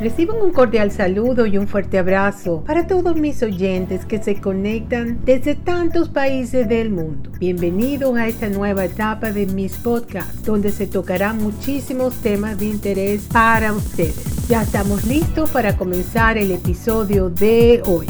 Reciban un cordial saludo y un fuerte abrazo para todos mis oyentes que se conectan desde tantos países del mundo. Bienvenidos a esta nueva etapa de mis podcasts, donde se tocarán muchísimos temas de interés para ustedes. Ya estamos listos para comenzar el episodio de hoy.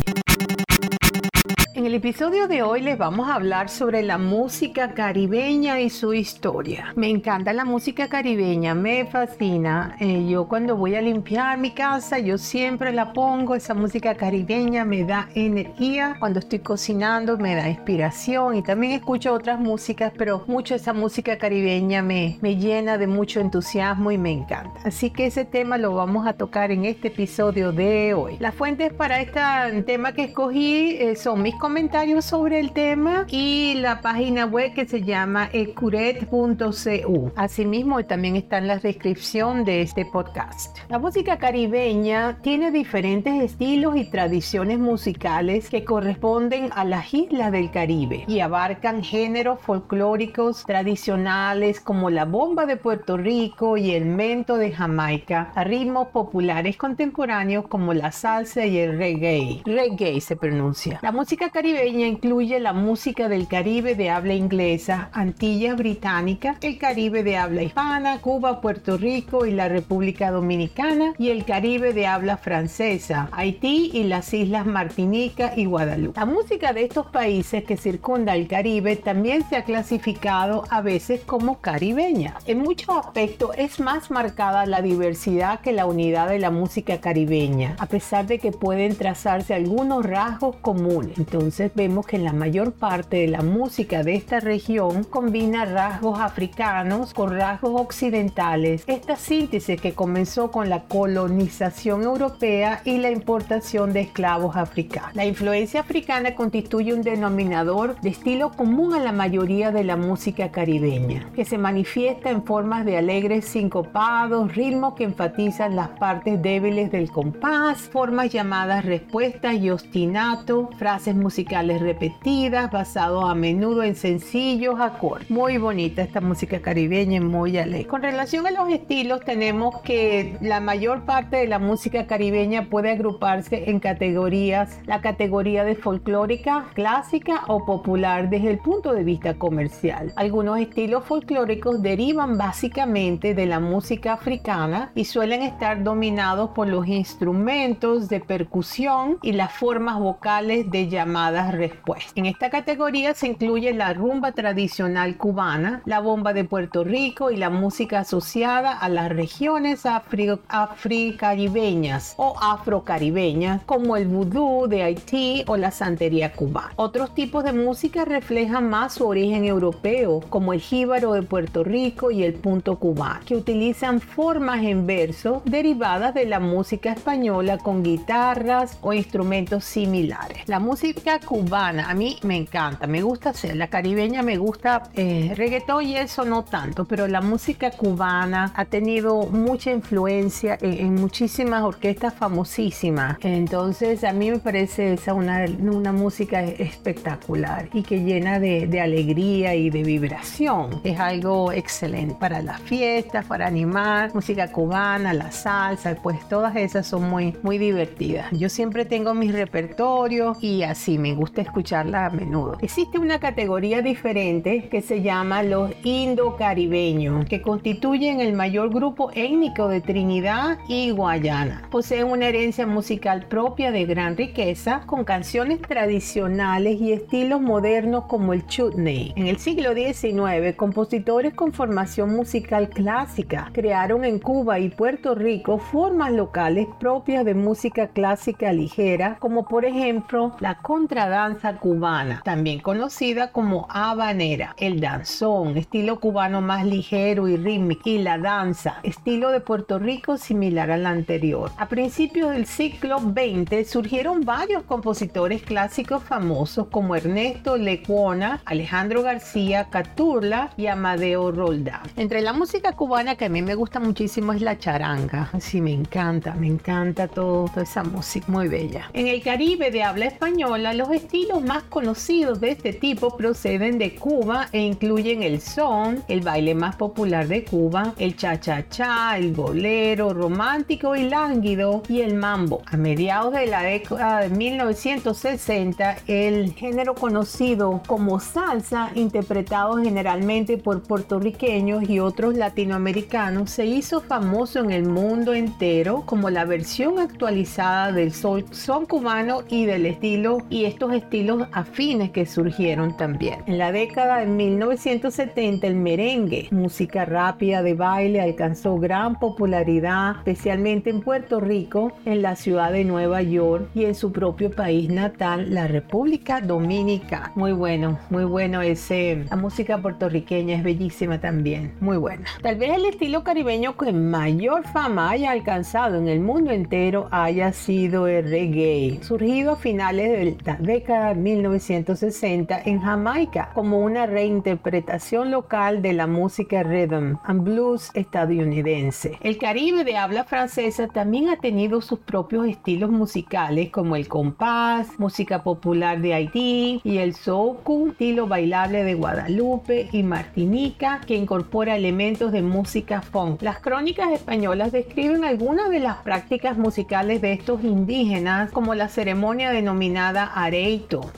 El episodio de hoy les vamos a hablar sobre la música caribeña y su historia. Me encanta la música caribeña, me fascina. Eh, yo cuando voy a limpiar mi casa, yo siempre la pongo, esa música caribeña me da energía. Cuando estoy cocinando me da inspiración y también escucho otras músicas, pero mucho esa música caribeña me, me llena de mucho entusiasmo y me encanta. Así que ese tema lo vamos a tocar en este episodio de hoy. Las fuentes para este tema que escogí eh, son mis comentarios sobre el tema y la página web que se llama ecuret.cu. Asimismo, también está en la descripción de este podcast. La música caribeña tiene diferentes estilos y tradiciones musicales que corresponden a las islas del Caribe y abarcan géneros folclóricos tradicionales como la bomba de Puerto Rico y el mento de Jamaica, a ritmos populares contemporáneos como la salsa y el reggae. Reggae se pronuncia. La música caribeña incluye la música del Caribe de habla inglesa, Antillas Británica, el Caribe de habla hispana, Cuba, Puerto Rico y la República Dominicana, y el Caribe de habla francesa, Haití y las islas Martinica y Guadalupe. La música de estos países que circunda el Caribe también se ha clasificado a veces como caribeña. En muchos aspectos es más marcada la diversidad que la unidad de la música caribeña, a pesar de que pueden trazarse algunos rasgos comunes. Entonces, entonces vemos que la mayor parte de la música de esta región combina rasgos africanos con rasgos occidentales. Esta síntesis que comenzó con la colonización europea y la importación de esclavos africanos. La influencia africana constituye un denominador de estilo común a la mayoría de la música caribeña, que se manifiesta en formas de alegres sincopados, ritmos que enfatizan las partes débiles del compás, formas llamadas respuestas y ostinato, frases musicales musicales repetidas, basado a menudo en sencillos acordes. Muy bonita esta música caribeña, muy alegre. Con relación a los estilos, tenemos que la mayor parte de la música caribeña puede agruparse en categorías. La categoría de folclórica, clásica o popular desde el punto de vista comercial. Algunos estilos folclóricos derivan básicamente de la música africana y suelen estar dominados por los instrumentos de percusión y las formas vocales de llamada respuestas. En esta categoría se incluye la rumba tradicional cubana, la bomba de Puerto Rico y la música asociada a las regiones africaribeñas o afrocaribeñas como el vudú de Haití o la santería cubana. Otros tipos de música reflejan más su origen europeo como el jíbaro de Puerto Rico y el punto cubano, que utilizan formas en verso derivadas de la música española con guitarras o instrumentos similares. La música cubana a mí me encanta, me gusta hacer, la caribeña me gusta eh, reggaetón y eso no tanto, pero la música cubana ha tenido mucha influencia en, muchísimas orquestas famosísimas. Entonces a mí me parece esa una, una música espectacular y que llena de, de alegría y de vibración. Es algo excelente para las fiestas, para animar, música cubana, la salsa, pues todas esas son muy, muy divertidas. Yo siempre tengo mis repertorios y así me gusta escucharla a menudo. Existe una categoría diferente que se llama los indo-caribeños, que constituyen el mayor grupo étnico de Trinidad y Guayana. Poseen una herencia musical propia de gran riqueza, con canciones tradicionales y estilos modernos como el chutney. En el siglo XIX, compositores con formación musical clásica crearon en Cuba y Puerto Rico formas locales propias de música clásica ligera, como por ejemplo la contra danza cubana, también conocida como habanera, el danzón, estilo cubano más ligero y rítmico, y la danza, estilo de Puerto Rico similar al anterior. A principios del siglo XX surgieron varios compositores clásicos famosos como Ernesto Lecuona, Alejandro García Caturla y Amadeo Roldán. Entre la música cubana que a mí me gusta muchísimo es la charanga. Sí, me encanta, me encanta todo, toda esa música muy bella. En el Caribe de habla española, los Los estilos más conocidos de este tipo proceden de Cuba e incluyen el son, el baile más popular de Cuba, el cha-cha-cha, el bolero romántico y lánguido y el mambo. A mediados de la década de 1960, el género conocido como salsa, interpretado generalmente por puertorriqueños y otros latinoamericanos, se hizo famoso en el mundo entero como la versión actualizada del son cubano y del estilo y estos estilos afines que surgieron también. En la década de 1970 el merengue, música rápida de baile, alcanzó gran popularidad, especialmente en Puerto Rico, en la ciudad de Nueva York y en su propio país natal, la República Dominicana. Muy bueno, muy bueno ese. La música puertorriqueña es bellísima también, muy buena. Tal vez el estilo caribeño que mayor fama haya alcanzado en el mundo entero haya sido el reggae, surgido a finales de la década de 1960 en Jamaica como una reinterpretación local de la música rhythm and blues estadounidense. El Caribe de habla francesa también ha tenido sus propios estilos musicales como el compás, música popular de Haití y el soukou, estilo bailable de Guadalupe y Martinica que incorpora elementos de música funk. Las crónicas españolas describen algunas de las prácticas musicales de estos indígenas como la ceremonia denominada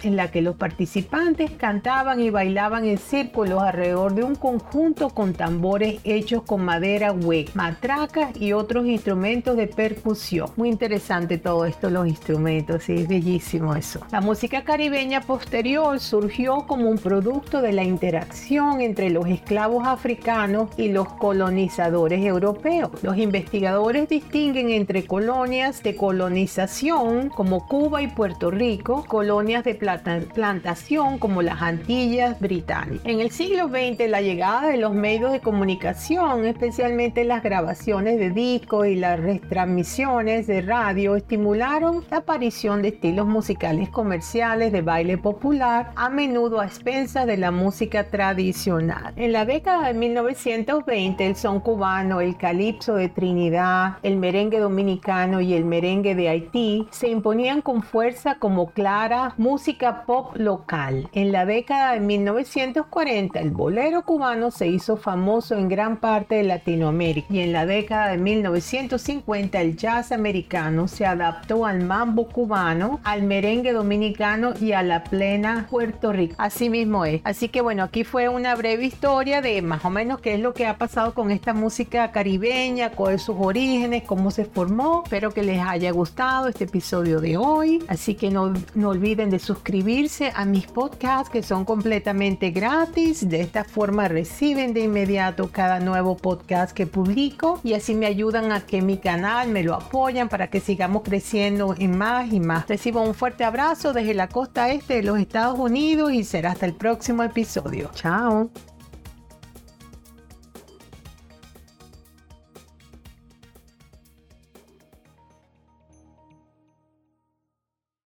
en la que los participantes cantaban y bailaban en círculos alrededor de un conjunto con tambores hechos con madera hueca, matracas y otros instrumentos de percusión. Muy interesante todo esto, los instrumentos, sí, es bellísimo eso. La música caribeña posterior surgió como un producto de la interacción entre los esclavos africanos y los colonizadores europeos. Los investigadores distinguen entre colonias de colonización como Cuba y Puerto Rico, colonias de plantación como las Antillas británicas. En el siglo XX la llegada de los medios de comunicación, especialmente las grabaciones de discos y las retransmisiones de radio, estimularon la aparición de estilos musicales comerciales de baile popular, a menudo a expensas de la música tradicional. En la década de 1920 el son cubano, el calipso de Trinidad, el merengue dominicano y el merengue de Haití se imponían con fuerza como clara música pop local. En la década de 1940 el bolero cubano se hizo famoso en gran parte de Latinoamérica y en la década de 1950 el jazz americano se adaptó al mambo cubano, al merengue dominicano y a la plena Puerto Rico. Así mismo es. Así que bueno, aquí fue una breve historia de más o menos qué es lo que ha pasado con esta música caribeña, cuáles sus orígenes, cómo se formó. Espero que les haya gustado este episodio de hoy. Así que no, no de suscribirse a mis podcasts que son completamente gratis. De esta forma reciben de inmediato cada nuevo podcast que publico y así me ayudan a que mi canal me lo apoyan para que sigamos creciendo en más y más. Recibo un fuerte abrazo desde la costa este de los Estados Unidos y será hasta el próximo episodio. Chao.